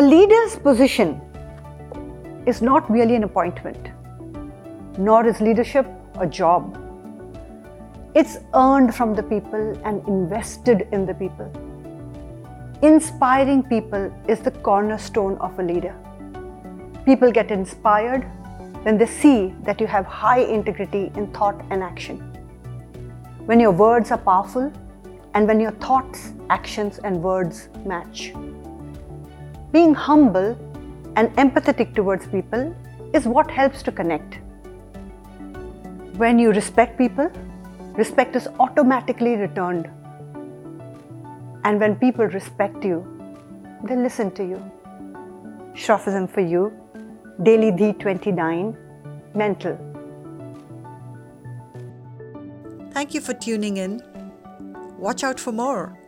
A leader's position is not really an appointment, nor is leadership a job. It's earned from the people and invested in the people. Inspiring people is the cornerstone of a leader. People get inspired when they see that you have high integrity in thought and action. When your words are powerful and when your thoughts, actions, and words match. Being humble and empathetic towards people is what helps to connect. When you respect people, respect is automatically returned. And when people respect you, they listen to you. Shroffism for you, Daily D29, Mental. Thank you for tuning in. Watch out for more.